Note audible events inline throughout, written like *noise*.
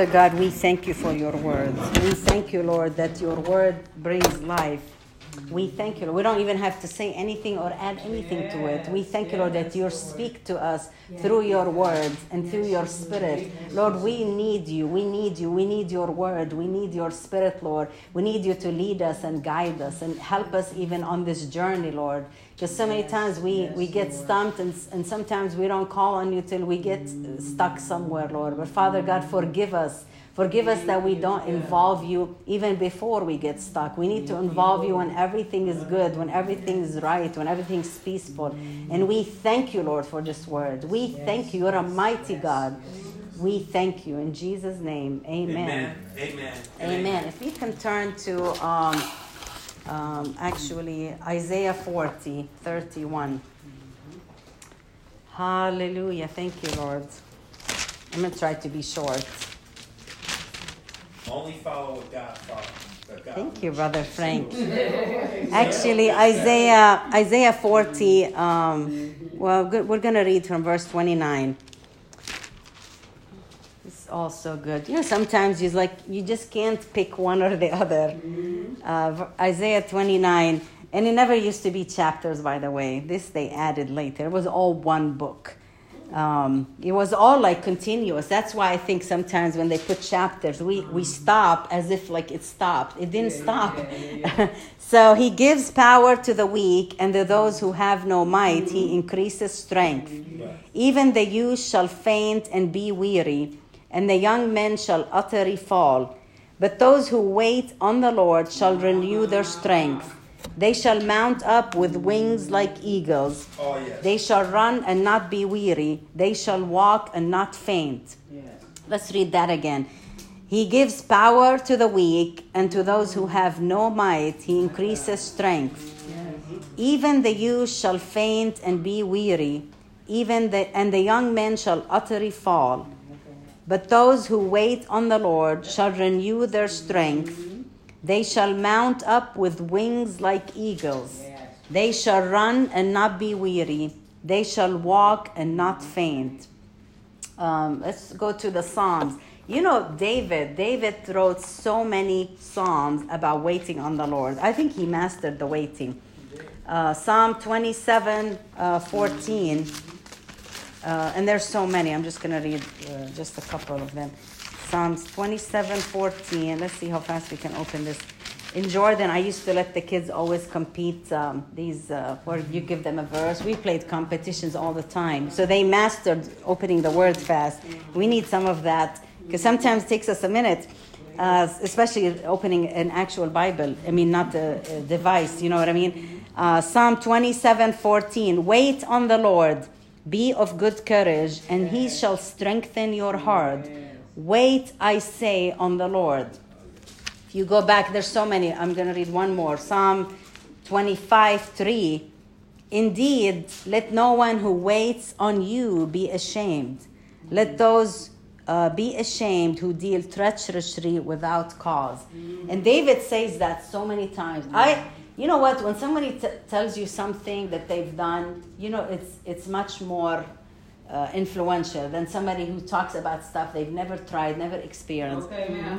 Father God, we thank you for your word. We thank you, Lord, that your word brings life. We thank you. Lord. We don't even have to say anything or add anything to it. We thank you, Lord, that you speak to us through your words and through your spirit. Lord, we need you. We need you. We need your word. We need your spirit, Lord. We need you to lead us and guide us and help us even on this journey, Lord. Because so many times we, we get stumped and, and sometimes we don't call on you till we get stuck somewhere, Lord. But Father God, forgive us. Forgive us that we don't involve you even before we get stuck. We need to involve you when everything is good, when everything is right, when everything's peaceful. And we thank you, Lord, for this word. We thank you. You're a mighty God. We thank you. In Jesus' name, amen. Amen. Amen. If we can turn to um, um, actually Isaiah 40, 31. Hallelujah. Thank you, Lord. I'm going to try to be short. Only follow what God follows. God Thank you, Brother Frank. *laughs* Actually, Isaiah Isaiah 40. Um, well, we're going to read from verse 29. It's also good. You know, sometimes you like you just can't pick one or the other. Uh, Isaiah 29, and it never used to be chapters, by the way. This they added later. It was all one book. Um, it was all like continuous. That's why I think sometimes when they put chapters, we, we mm. stop as if like it stopped. It didn't stop. *laughs* so he gives power to the weak, and to those who have no might, he mm. increases strength. Mm-hmm. Even the youth shall faint and be weary, and the young men shall utterly fall. But those who wait on the Lord shall renew their strength. They shall mount up with wings like eagles. Oh, yes. They shall run and not be weary. They shall walk and not faint. Let's read that again. He gives power to the weak, and to those who have no might, he increases strength. Even the youth shall faint and be weary, even the, and the young men shall utterly fall. But those who wait on the Lord shall renew their strength. They shall mount up with wings like eagles. They shall run and not be weary. They shall walk and not faint. Um, let's go to the Psalms. You know, David, David wrote so many Psalms about waiting on the Lord. I think he mastered the waiting. Uh, Psalm 27 uh, 14. Uh, and there's so many. I'm just going to read uh, just a couple of them. Psalms 27 14. Let's see how fast we can open this. In Jordan, I used to let the kids always compete um, these uh, where you give them a verse. We played competitions all the time, so they mastered opening the word fast. We need some of that because sometimes it takes us a minute, uh, especially opening an actual Bible. I mean, not a, a device. You know what I mean? Uh, Psalm 27 14. Wait on the Lord. Be of good courage, and he shall strengthen your heart. Wait, I say, on the Lord. If you go back, there's so many. I'm going to read one more. Psalm 25 3. Indeed, let no one who waits on you be ashamed. Let those uh, be ashamed who deal treacherously without cause. And David says that so many times. I, you know what? When somebody t- tells you something that they've done, you know, it's it's much more uh, influential than somebody who talks about stuff they've never tried, never experienced.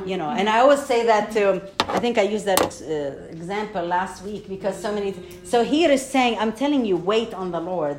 You know, and I always say that to. I think I used that ex- uh, example last week because so many. So here is saying, I'm telling you, wait on the Lord.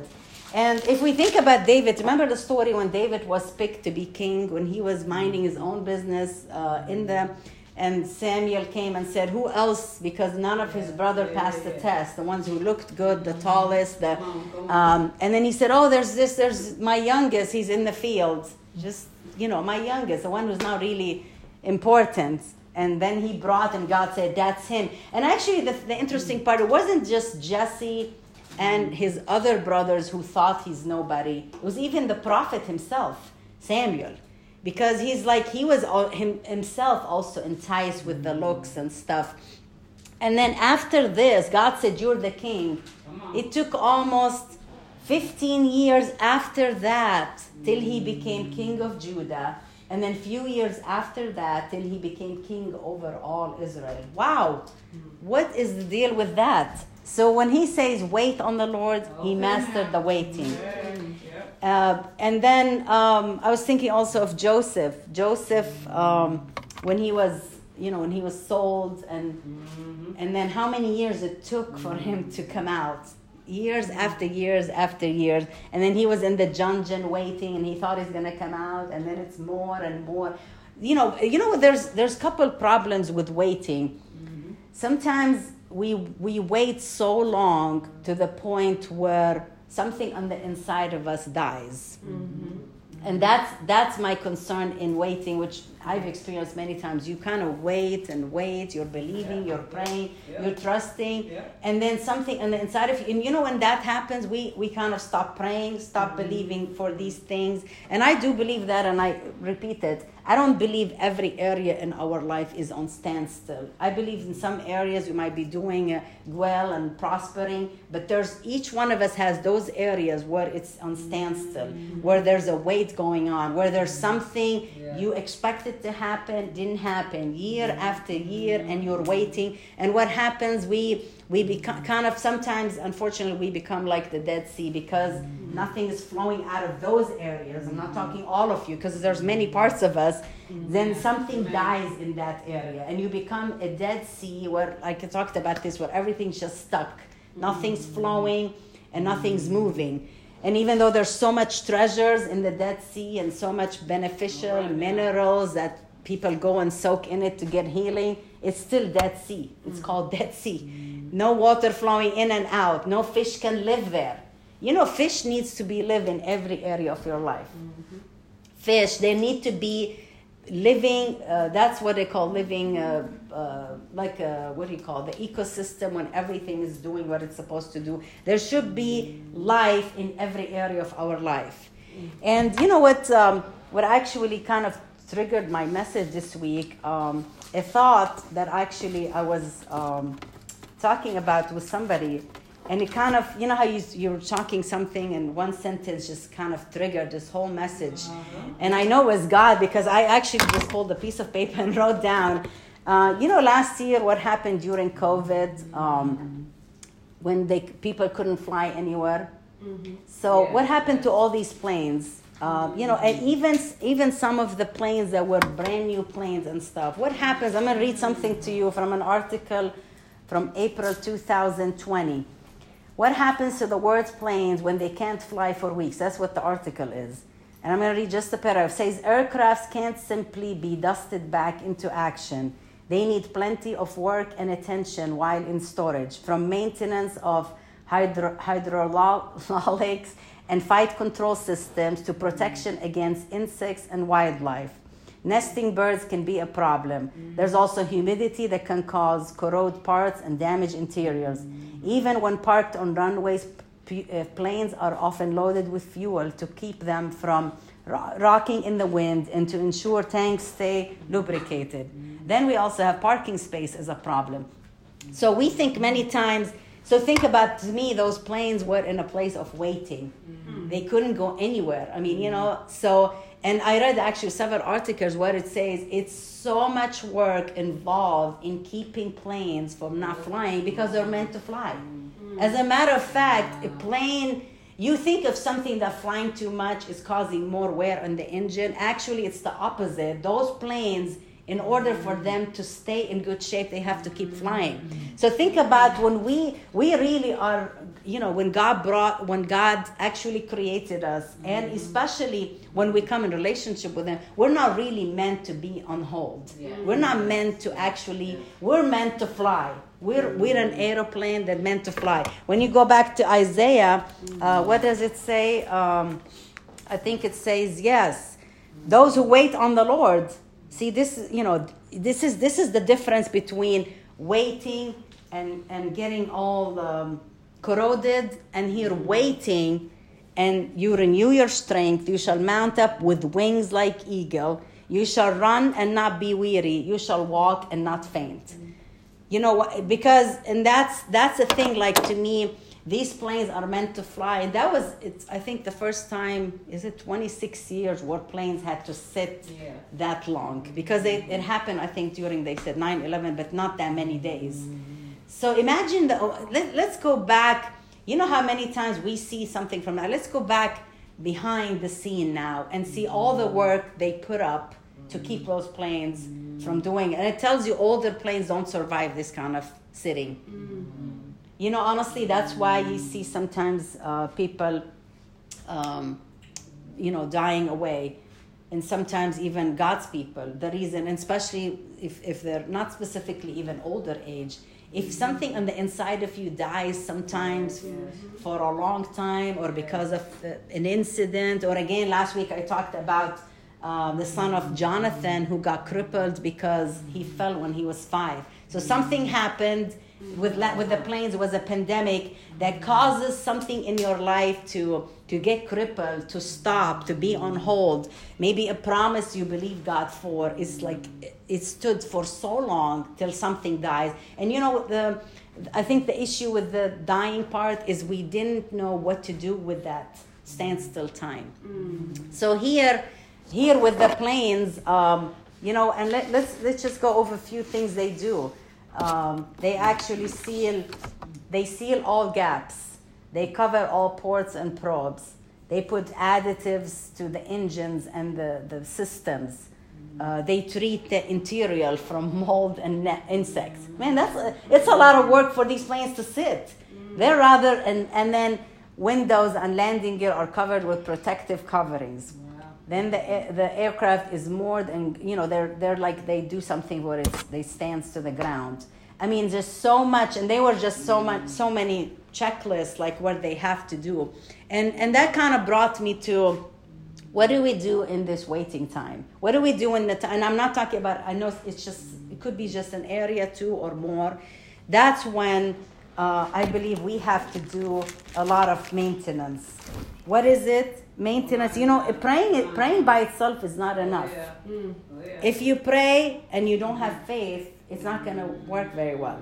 And if we think about David, remember the story when David was picked to be king, when he was minding his own business uh, in the, and Samuel came and said, "Who else?" Because none of his brother passed the test. The ones who looked good, the tallest, the, um, and then he said, "Oh, there's this. There's my youngest. He's in the field. Just you know, my youngest, the one who's not really important." And then he brought, and God said, "That's him." And actually, the, the interesting part, it wasn't just Jesse and his other brothers who thought he's nobody. It was even the prophet himself, Samuel, because he's like he was all, him, himself also enticed with the mm. looks and stuff. And then after this, God said, "You're the king." It took almost 15 years after that till he became mm. king of Judah. And then few years after that till he became king over all Israel. Wow. Mm. What is the deal with that? So when he says wait on the Lord, he oh, mastered the waiting. Uh, and then um, I was thinking also of Joseph. Joseph, um, when he was, you know, when he was sold, and Mm-hmm. and then how many years it took for him to come out. Years after years after years, and then he was in the dungeon waiting, and he thought he's gonna come out, and then it's more and more. You know, you know, there's there's couple problems with waiting. Sometimes we we wait so long to the point where something on the inside of us dies. Mm-hmm. And that's that's my concern in waiting which i've experienced many times. You kind of wait and wait. You're believing you're praying Yeah. you're trusting. Yeah. and then something on the inside of you and you know when that happens we we kind of stop praying stop mm-hmm. believing for these things. And i do believe that and i repeat it i don't believe every area in our life is on standstill i believe in some areas we might be doing uh, well and prospering but there's each one of us has those areas where it's on standstill where there's a weight going on where there's something Yeah. you expect it to happen didn't happen year after year and you're waiting and what happens we we become kind of sometimes unfortunately we become like the dead sea because nothing is flowing out of those areas. I'm not talking all of you because there's many parts of us. Then something dies in that area and you become a dead sea where like i talked about this where everything's just stuck. Nothing's flowing and nothing's moving. And even though there's so much treasures in the Dead Sea and so much beneficial minerals that people go and soak in it to get healing, it's still Dead Sea. It's called Dead Sea. No water flowing in and out. No fish can live there. You know, fish needs to be live in every area of your life. Fish, they need to be living. Uh, that's what they call living. Uh, uh, like uh what do you call it? the ecosystem when everything is doing what it's supposed to do. There should be life in every area of our life. And you know what? Um, what actually kind of triggered my message this week? Um, a thought that actually I was um, talking about with somebody, and it kind of you know how you you're talking something and one sentence just kind of triggered this whole message, and I know it was God because I actually just pulled a piece of paper and *laughs* wrote down. Uh, you know, last year what happened during COVID um, when they people couldn't fly anywhere. So Yeah. what happened to all these planes? Um, you know, and even even some of the planes that were brand new planes and stuff. What happens? I'm gonna read something to you from an article from April 2020. What happens to the world's planes when they can't fly for weeks? That's what the article is. And I'm going to read just a paragraph. It says aircrafts can't simply be dusted back into action. They need plenty of work and attention while in storage, from maintenance of hydro- hydraulics and flight control systems to protection against insects and wildlife. Nesting birds can be a problem. Mm. There's also humidity that can cause corrode parts and damage interiors. Mm. Even when parked on runways, uh, planes are often loaded with fuel to keep them from ro- rocking in the wind and to ensure tanks stay lubricated. Mm. Then we also have parking space as a problem. So we think many times. So think about to me, those planes were in a place of waiting. Mm-hmm. They couldn't go anywhere. I mean, you know. So and I read actually several articles where it says it's so much work involved in keeping planes from not flying because they're meant to fly. Mm-hmm. As a matter of fact, a plane. You think of something that flying too much is causing more wear on the engine. Actually, it's the opposite. Those planes in order for them to stay in good shape they have to keep flying. So think about when we we really are you know when god brought when god actually created us and especially when we come in relationship with him we're not really meant to be on hold. We're not meant to actually we're meant to fly. We're, we're an aeroplane that meant to fly. When you go back to isaiah uh, what does it say? Um, i think it says yes those who wait on the lord see this is you know this is this is the difference between waiting and and getting all um, corroded and here waiting and you renew your strength you shall mount up with wings like eagle you shall run and not be weary you shall walk and not faint. You know because and that's that's the thing like to me these planes are meant to fly. And that was it's i think the first time is it 26 years where planes had to sit Yeah. that long? Because it, it happened i think during they said 9-11 but not that many days. Mm-hmm. So imagine the oh, let, let's go back. You know how many times we see something from that? Let's go back behind the scene now and see all the mm-hmm. work they put up to keep mm-hmm. those planes from doing it. And it tells you older planes don't survive this kind of sitting. You know, honestly, that's why you see sometimes uh, people, um, you know, dying away. And sometimes even God's people. The reason, and especially if, if they're not specifically even older age, if something on the inside of you dies sometimes for a long time or because of an incident, or again, last week I talked about uh, the son of Jonathan who got crippled because he fell when he was five. So something happened with with the planes. It was a pandemic that causes something in your life to to get crippled, to stop, to be on hold. Maybe a promise you believe God for is like it stood for so long till something dies. And you know the. I think the issue with the dying part is we didn't know what to do with that standstill time. Mm. So here, here with the planes, um, you know, and let, let's let's just go over a few things they do. Um, they actually seal, they seal all gaps. They cover all ports and probes. They put additives to the engines and the, the systems. Uh, they treat the interior from mold and insects. Man, that's a, it's a lot of work for these planes to sit. They're rather and and then windows and landing gear are covered with protective coverings. Then the the aircraft is moored and you know they're they're like they do something where it's they stands to the ground. I mean, there's so much, and they were just so much so many checklists like what they have to do, and and that kind of brought me to what do we do in this waiting time? What do we do in the time? And I'm not talking about. I know it's just it could be just an area two or more. That's when uh, I believe we have to do a lot of maintenance. What is it? Maintenance. You know, praying praying by itself is not enough. Mm. If you pray and you don't have faith, it's not going to work very well.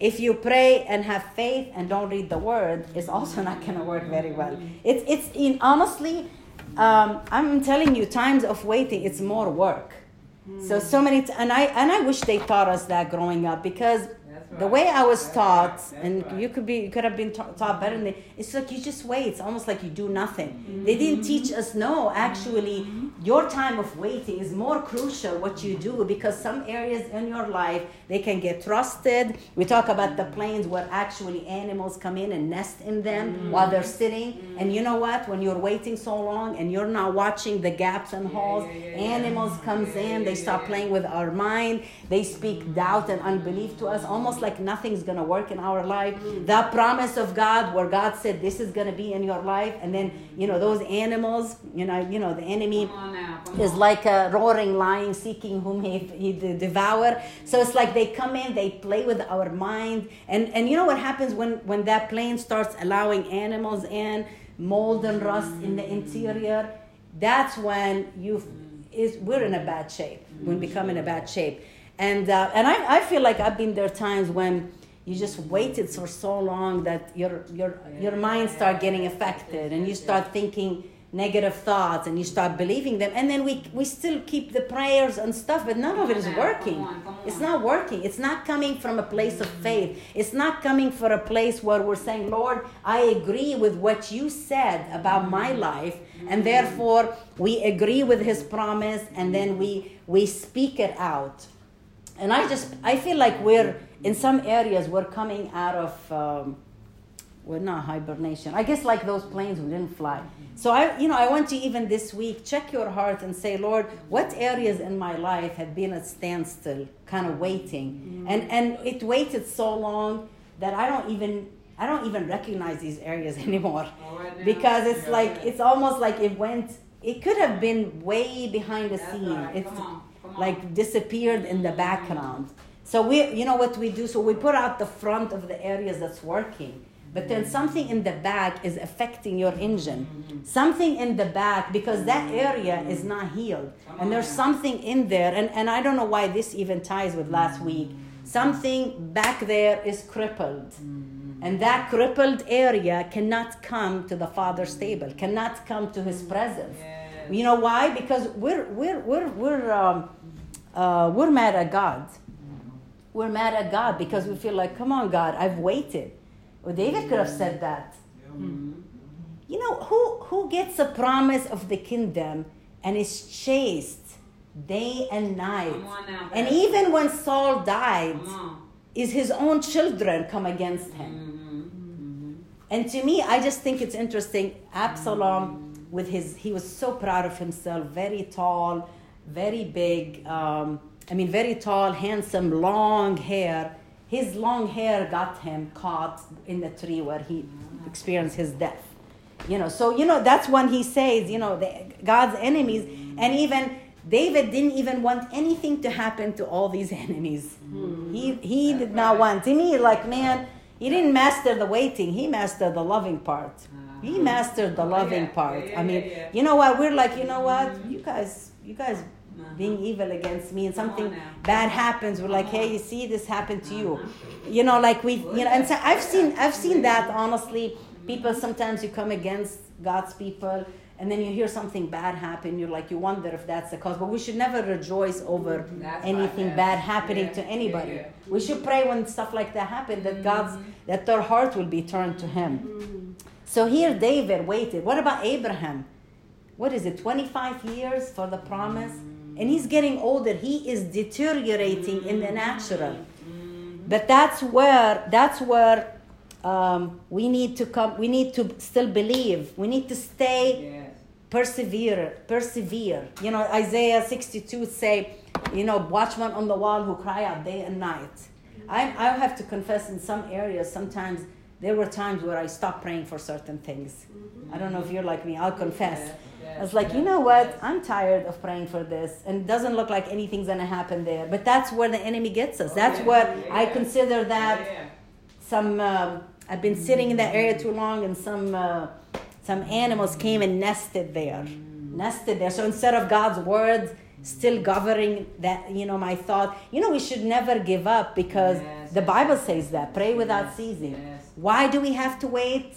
If you pray and have faith and don't read the word, it's also *laughs* not going to work very well. It's it's in honestly, um, I'm telling you, times of waiting, it's more work. So so many, t- and I and I wish they taught us that growing up because the way I was taught, and you could be, you could have been taught better than me. It's like you just wait. It's almost like you do nothing. Mm-hmm. They didn't teach us. No, actually, mm-hmm. your time of waiting is more crucial. What you do because some areas in your life they can get trusted. We talk about the planes where actually animals come in and nest in them mm-hmm. while they're sitting. And you know what? When you're waiting so long and you're not watching the gaps and holes, yeah, yeah, yeah, animals comes in. They start playing with our mind. They speak doubt and unbelief to us, almost like nothing's going to work in our life. Mm. That promise of God, where God said this is going to be in your life, and then you know those animals, you know, you know the enemy is on. like a roaring lion seeking whom he he devour. So it's like they come in, they play with our mind, and and you know what happens when when that plane starts allowing animals in, mold and rust in the interior. That's when you is we're in a bad shape. We become in a bad shape. And, uh, and I, I feel like I've been there times when you just waited for so long that your, your, your mind start getting affected and you start thinking negative thoughts and you start believing them. And then we, we still keep the prayers and stuff but none of it is working. it's not working. It's not coming from a place of faith. It's not coming from a place where we're saying lord i agree with what you said about my life and therefore we agree with his promise and then we we speak it out and I just I feel like we're in some areas we're coming out of um, well not hibernation. I guess like those planes we didn't fly. So I you know I want you even this week check your heart and say Lord what areas in my life have been at standstill kind of waiting mm-hmm. and and it waited so long that I don't even I don't even recognize these areas *laughs* anymore because it's like it's almost like it went it could have been way behind the scene. Right. It's like disappeared in the background. So we, you know what we do? So we put out the front of the areas that's working, but then something in the back is affecting your engine. Something in the back because that area is not healed, and there's something in there, and and I don't know why this even ties with last week. Something back there is crippled. And that crippled area cannot come to the Father's table, cannot come to His presence. You know why? Because we're we're we're we're um, uh, we're mad at God. We're mad at God because we feel like, come on, God, I've waited. Well, David could have said that. You know, who, who gets a promise of the kingdom and is chased day and night? Now, And even when Saul died, is his own children come against him. Mm-hmm. And to me, I just think it's interesting. Absalom, with his, he was so proud of himself, very tall, very big. Um, I mean, very tall, handsome, long hair. His long hair got him caught in the tree where he experienced his death. You know, so you know that's when he says, you know, the, God's enemies, and even David didn't even want anything to happen to all these *laughs* enemies. He he did not want. To me, like man, he didn't master the waiting. He mastered the loving part. He mastered the loving part. I mean, you know what? We're like, you know what? You guys, you guys Uh-huh. being evil against me and something. Uh-huh. bad happens we're like hey you see this happened to you you know like we you know and so i've seen i've seen that honestly people sometimes you come against god's people and then you hear something bad happen you're like you wonder if that's the cause but we should never rejoice over That's anything right, bad happening Yeah, to anybody yeah, yeah. we should pray when stuff like that happen that god's that their heart will be turned to him so here david waited. What about abraham? What is it 25 years for the promise? And he's getting older. He is deteriorating in the natural. But that's where that's where um, we need to come we need to still believe. We need to stay Yes. persevere persevere. You know isaiah 62 say you know watchmen on the wall who cry out day and night. I, I have to confess in some areas sometimes there were times where i stopped praying for certain things i don't know if you're like me i'll confess I was like, you know what? I'm tired of praying for this, and it doesn't look like anything's gonna happen there. But that's where the enemy gets us. That's what I consider that some. Um, I've been sitting in that area too long, and some uh, some animals came and nested there, nested there. So instead of God's word still governing that, you know, my thought, you know, we should never give up because Yes, the Bible says that pray without Yes, ceasing. yes. Why do we have to wait?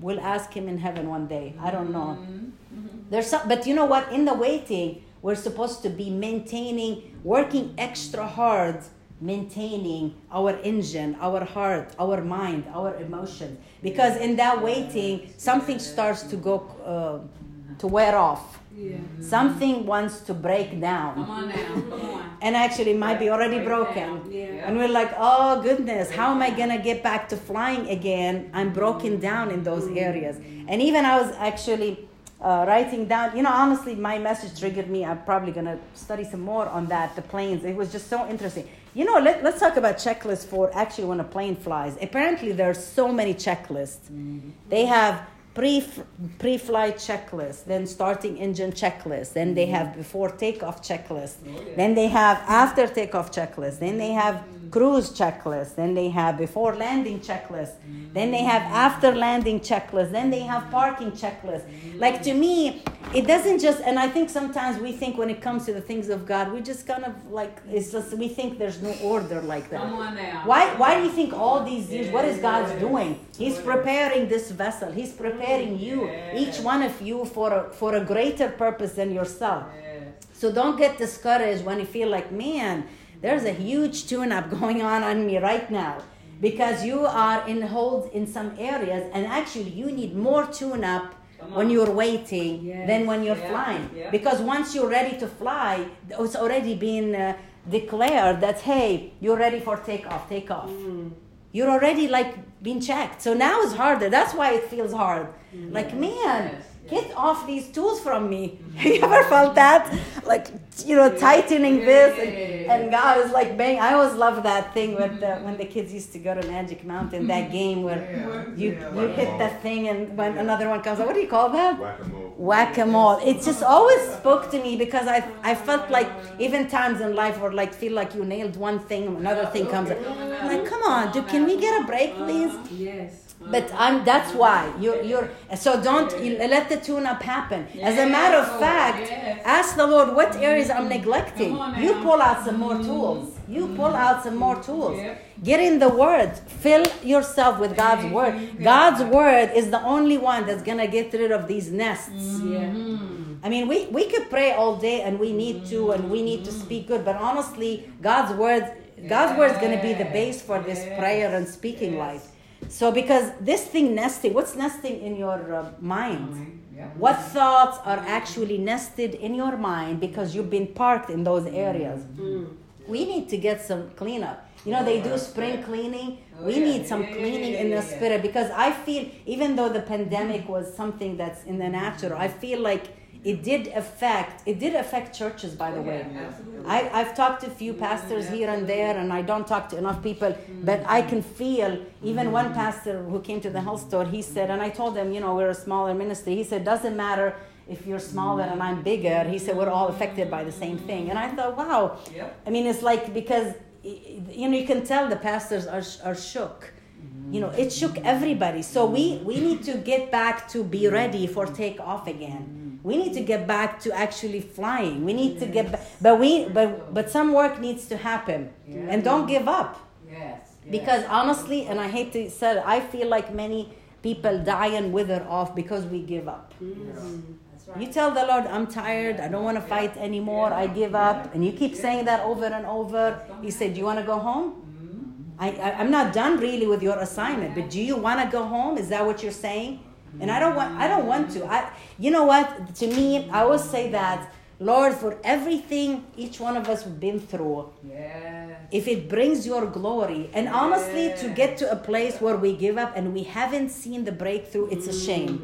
We'll ask Him in heaven one day. I don't know. There's some, but you know what? In the waiting, we're supposed to be maintaining, working extra hard, maintaining our engine, our heart, our mind, our emotions. Because in that waiting, something starts to go uh, to wear off. Yeah. Something wants to break down. Come on now. Come on. And actually, it might be already Break broken. Yeah. And we're like, oh goodness, how am I gonna get back to flying again? I'm broken mm. down in those mm. areas. And even I was actually uh, writing down, you know, honestly, my message triggered me. I'm probably gonna study some more on that, the planes. It was just so interesting. You know, let, let's talk about checklists for actually when a plane flies. Apparently, there are so many checklists. Mm-hmm. They have pre pre-flight checklist, then starting engine checklist, then they mm-hmm. have before takeoff checklist, oh, then they have after takeoff checklist, then they have cruise checklist, then they have before landing checklist, then they have after landing checklist, then they have parking checklist. Like to me, it doesn't just and I think sometimes we think when it comes to the things of God, we just kind of like it's just we think there's no order like that. Come on now. Why, why do you think all these years, what is God's doing? He's preparing this vessel. He's preparing mm, you, each one of you, for a, for a greater purpose than yourself. So don't get discouraged when you feel like, man, there's a huge tune up *laughs* going on on me right now. Because you are in hold in some areas, and actually, you need more tune up when you're waiting Yes. than when you're Yeah, flying. yeah. Because once you're ready to fly, it's already been uh, declared that, hey, you're ready for takeoff, take off. You're already like being checked. So now it's harder. That's why it feels hard. Like, man, Yes, get off these tools from me. Have *laughs* you ever felt that? Like, you know, tightening this. And, and God was like, bang. I always love that thing with the, when the kids used to go to Magic Mountain, that mm-hmm. game where you, you hit that thing and when another one comes out. What do you call that? Whack-a-mole. whack-a-mole it just always spoke to me because i i felt like even times in life where like feel like you nailed one thing and another thing comes up I'm like come on dude can we get a break please Yes. But I'm that's why you're you're so don't you let the tune up happen. As a matter of Yes, fact, yes. ask the Lord what areas I'm neglecting. On You pull out some more tools. You pull out some more tools. Yep. Get in the word. Fill yourself with God's Thank word. God's word is the only one that's gonna get rid of these nests. Yeah. I mean, we, we could pray all day and we need to and we need to speak good, but honestly, God's word God's word is going to be the base for this Yes. prayer and speaking Yes. life. So, because this thing nesting, what's nesting in your uh, mind? Yeah. What thoughts are actually nested in your mind because you've been parked in those areas? We need to get some cleanup. You know, they do spring cleaning. Oh, We yeah. need some Yeah, cleaning in the spirit because I feel, even though the pandemic was something that's in the natural, I feel like it did affect, it did affect churches, by the Oh, way. absolutely. I, I've talked to a few pastors here and there, and I don't talk to enough people, but I can feel, even one mm. pastor who came to the health store, he said, and I told him, you know, we're a smaller ministry. He said, doesn't matter if you're smaller and I'm bigger. He said, we're all affected by the same thing. And I thought, wow. Yep. I mean, it's like because, you know, you can tell the pastors are, are shook. You know, it shook everybody. So we, we need to get back to be ready for takeoff again. We need to get back to actually flying. We need to get back, but we, but, but some work needs to happen. And don't give up. Yes. Because honestly, and I hate to say it, I feel like many people die and wither off because we give up. Right. You tell the Lord, I'm tired, I don't want to fight anymore, I give up. And you keep saying that over and over. He said, Do you want to go home? I, I, I'm not done really with your assignment, but do you want to go home? Is that what you're saying? And I don't want I don't want to. I you know what? To me, I always say that, Lord, for everything each one of us have been through, Yes. if it brings your glory and honestly to get to a place where we give up and we haven't seen the breakthrough it's a shame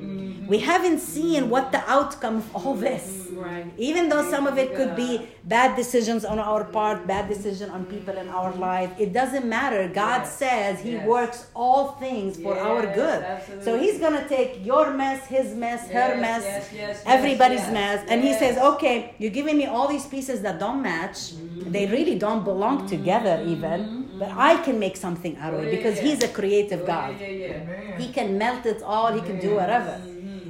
we haven't seen what the outcome of all this. Right. even though some of it could be bad decisions on our part bad decision on people in our life it doesn't matter. God Yes. says he Yes. works all things for our good. Absolutely. so he's gonna take your mess his mess her mess yes, yes, yes, everybody's yes, mess. And he says okay you're giving me all these pieces that don't match. Mm-hmm. They really don't belong mm-hmm. together even mm-hmm. but i can make something out of Oh, it because yeah. he's a creative Oh, god. he can melt it all. He can do whatever.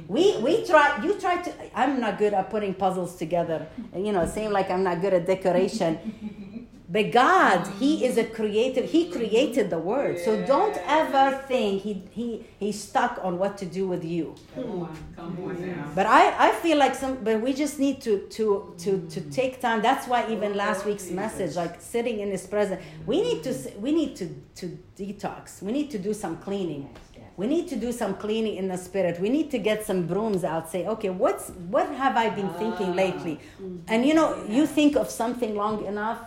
We we try you try to i'm not good at putting puzzles together. You know same like i'm not good at decoration. But god he is a creative he created the word. So don't ever think he he he's stuck on what to do with you. Come on. Come on now. but I, I feel like some but we just need to to to to take time. That's why even oh, last week's message like sitting in his presence we need to we need to to detox. We need to do some cleaning we need to do some cleaning in the spirit we need to get some brooms out say okay what's what have i been thinking ah. lately and you know you think of something long enough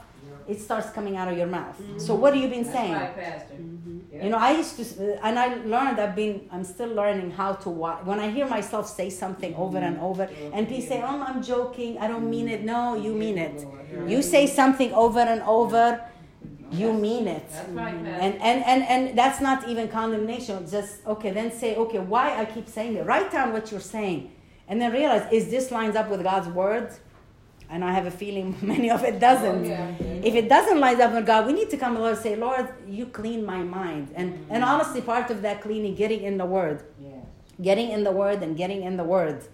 it starts coming out of your mouth mm-hmm. so what have you been That's saying right, Pastor. Mm-hmm. Yeah. you know, I used to, and I learned. I've been, I'm still learning how to watch. When I hear myself say something over and over, mm-hmm. and people say, "Oh, I'm joking. I don't mean it." No, you mean it. You say something over and over, you mean it. That's right, mm-hmm. Pastor. And and and and that's not even condemnation. Just okay, then say, okay, why I keep saying it. Write down what you're saying, and then realize is this lines up with God's word? And I have a feeling *laughs* many of it doesn't. Oh, yeah. If it doesn't line up with God, we need to come to the Lord and say, Lord, you clean my mind. And mm-hmm. and honestly, part of that cleaning, getting in the Word, Yes. getting in the Word and getting in the Word.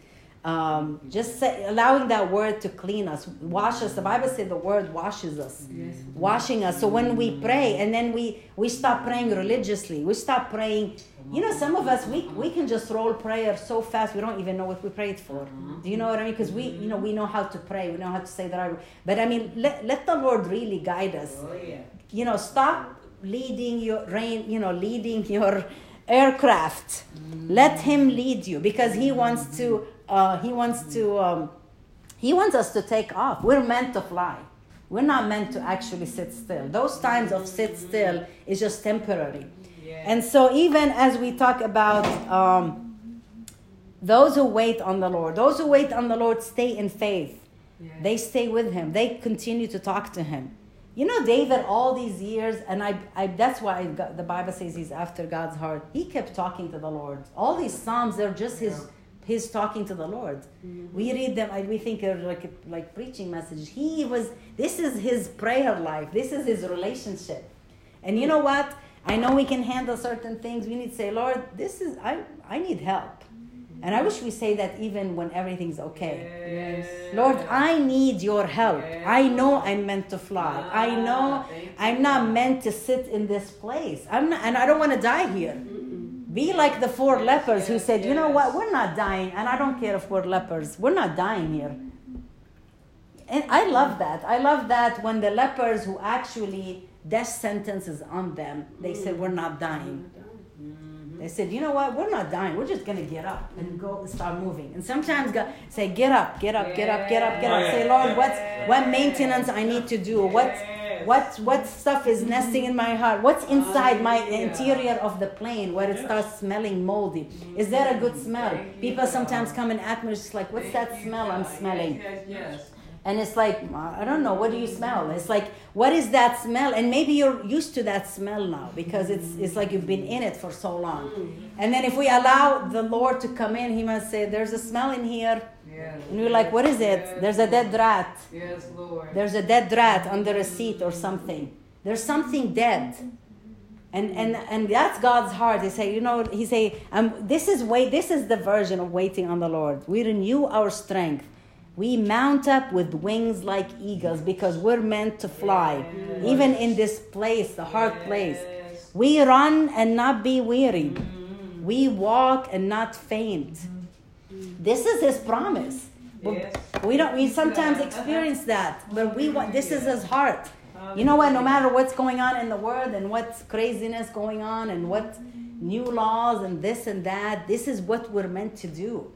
Um, just say, allowing that Word to clean us, wash us. The Bible says the Word washes us, Yes. washing us. So when we pray, and then we we stop praying religiously, we stop praying. You know, some of us we we can just roll prayer so fast we don't even know what we prayed for. Do you know what I mean? Because we you know we know how to pray, we know how to say the right. word. But I mean, let let the Lord really guide us Oh, yeah. you know stop leading your rain you know leading your aircraft let him lead you because he wants to uh, he wants to um, he wants us to take off we're meant to fly we're not meant to actually sit still those times of sit still is just temporary Yeah. and so even as we talk about um, those who wait on the lord those who wait on the lord stay in faith they stay with him. They continue to talk to him. You know, David, all these years, and I, I that's why got, the Bible says he's after God's heart. He kept talking to the Lord. All these psalms, they're just his his talking to the Lord. Mm-hmm. We read them, I, we think they're like like preaching messages. He was. This is his prayer life. This is his relationship. And you know what? I know we can handle certain things. We need to say, Lord, this is I I need help. Mm-hmm. And I wish we say that even when everything's okay. Yes. Lord, I need your help. I know I'm meant to fly. I ah, know I'm not meant to sit in this place. I'm not, and I don't want to die here. Mm-hmm. Be like the four lepers who said, "You know what? We're not dying, and I don't care if we're lepers. We're not dying here." And I love that. I love that when the lepers who actually death sentence is on them, they said, "We're not dying." They said, you know what? We're not dying. We're just gonna get up and go start moving. And sometimes God say, get up, get up, get up, get up, get up. Say, Lord, what's what maintenance I need to do? What what what stuff is nesting in my heart? What's inside my interior of the plane where it starts smelling moldy? Is that a good smell? People sometimes come and ask me, just like, what's that smell I'm smelling? Yes, yes. And it's like, I don't know, what do you smell? It's like, what is that smell? And maybe you're used to that smell now because it's, it's like you've been in it for so long. And then if we allow the Lord to come in, He must say, There's a smell in here. Yes. And we're like, What is it? There's a dead rat. Yes, Lord. There's a dead rat under a seat or something. There's something dead. And, and and that's God's heart. He say, you know, he say, um, this is wait, this is the version of waiting on the Lord. We renew our strength. We mount up with wings like eagles because we're meant to fly, even in this place, the hard place. We run and not be weary. We walk and not faint. This is His promise. Yes. We don't. We sometimes experience that, but we want. This is His heart. You know what? No matter what's going on in the world and what's craziness going on and what new laws and this and that, this is what we're meant to do.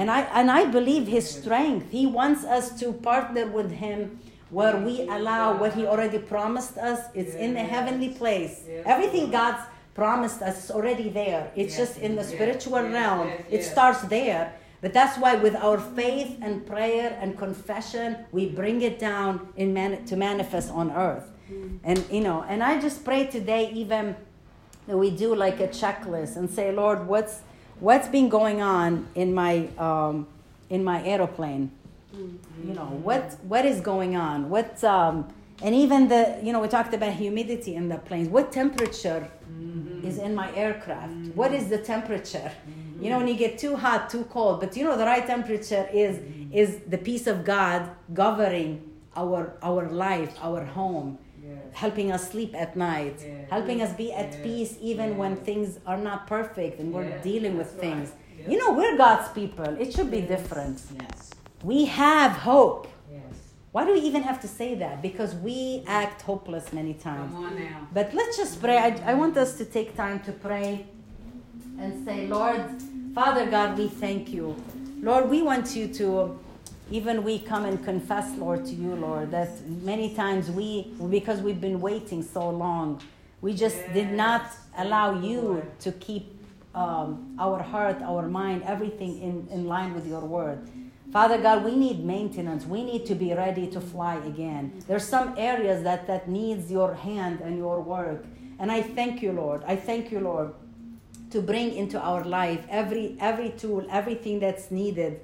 And I and I believe His strength. He wants us to partner with Him where we allow what He already promised us. It's in the heavenly place. Everything God's promised us is already there. It's just in the spiritual realm. It starts there. But that's why, with our faith and prayer and confession, we bring it down in man- to manifest on earth. Mm. And you know, and I just pray today, even that we do like a checklist and say, Lord, what's what's been going on in my um, in my aeroplane? Mm-hmm. You know, what what is going on? What um, and even the you know we talked about humidity in the planes. What temperature mm-hmm. is in my aircraft? Mm-hmm. What is the temperature? You know, when you get too hot, too cold, but you know the right temperature is is the peace of God governing our our life, our home. Helping us sleep at night, Yes. helping us be at Yes. peace even when things are not perfect and we're Yes. dealing with That's right. things. You know, we're God's people. It should be different. Yes. We have hope. Yes. Why do we even have to say that? Because we act hopeless many times. Come on now. But let's just pray. I, I want us to take time to pray and say, Lord, Father God, we thank you. Lord, we want you to, even we come and confess, Lord, to you, Lord, that many times we, because we've been waiting so long, we just did not allow you to keep um, our heart, our mind, everything in, in line with your word. Father God, we need maintenance. We need to be ready to fly again. There's some areas that, that needs your hand and your work. And I thank you, Lord. I thank you, Lord, to bring into our life every every tool, everything that's needed.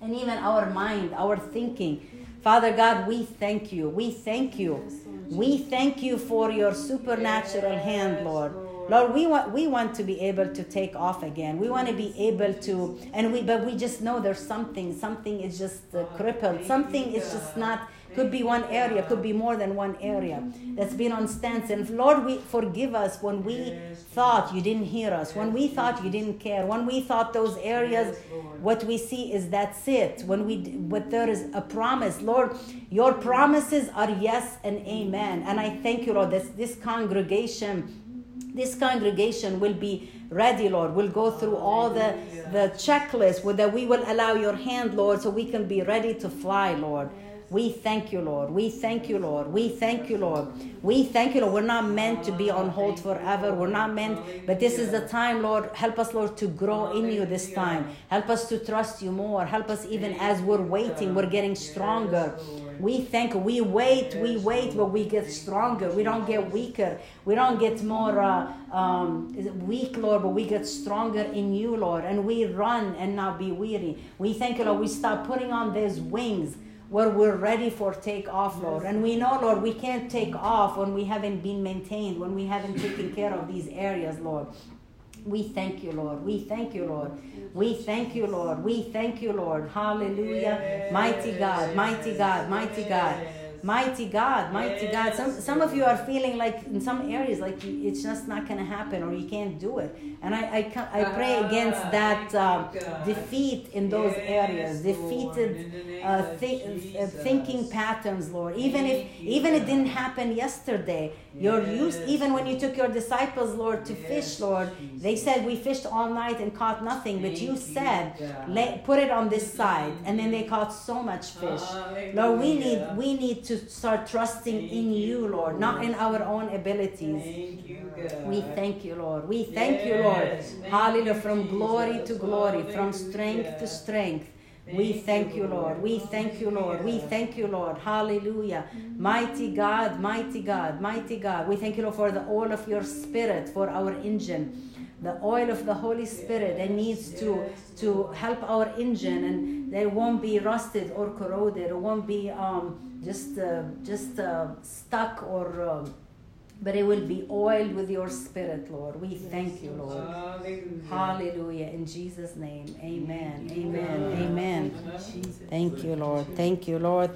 And even our mind, our thinking. Father God, we thank you. We thank you. We thank you for your supernatural hand, Lord. Lord, we want we want to be able to take off again. We want to be able to, and we but we just know there's something. Something is just uh, crippled. Something is just not. Could be one area. Could be more than one area that's been on stance. And Lord, we forgive us when we thought you didn't hear us. When we thought you didn't care. When we thought those areas, what we see is that's it. When we, but there is a promise, Lord. Your promises are yes and amen. And I thank you, Lord. This this congregation this congregation will be ready, Lord. We'll go through all the, the checklist that we will allow your hand, Lord, so we can be ready to fly, Lord. We thank you, Lord. We thank you, Lord. We thank you, Lord. We thank you, Lord. We're not meant to be on hold forever. We're not meant, but this is the time, Lord. Help us, Lord, to grow in you this time. Help us to trust you more. Help us even as we're waiting, we're getting stronger. We thank. We wait, we wait, but we get stronger. We don't get weaker. We don't get more uh, um, weak, Lord, but we get stronger in you, Lord. And we run and not be weary. We thank you, Lord. We start putting on these wings where we're ready for takeoff, Lord. And we know, Lord, we can't take off when we haven't been maintained, when we haven't taken care of these areas, Lord. We thank you, Lord. We thank you, Lord. We thank you, Lord. We thank you, Lord. Hallelujah. Mighty God, mighty God, mighty God. Mighty God, mighty God. Some some of you are feeling like in some areas like you, it's just not going to happen or you can't do it. And I I, I pray against that uh, defeat in those areas, defeated uh, thi- uh, thinking patterns, Lord. Even if even it didn't happen yesterday, you're used. Even when you took your disciples, Lord, to fish, Lord, they said we fished all night and caught nothing, but you said lay, put it on this side, and then they caught so much fish. Lord, we need we need to start trusting in you, Lord, not in our own abilities. We thank you, Lord. We thank you, Lord. Hallelujah. From glory to glory, from strength to strength. We thank you, Lord. We thank you, Lord. We thank you, Lord. Hallelujah. Mighty God, mighty God, mighty God. We thank you, Lord, for the oil of your spirit for our engine. The oil of the Holy Spirit that needs to to help our engine and that it won't be rusted or corroded. It won't be um, just uh, just uh, stuck or um, but it will be oiled with your spirit, Lord. We thank you, Lord. Hallelujah. In Jesus' name. Amen. Amen. Amen. Thank you, Lord. Thank you, Lord.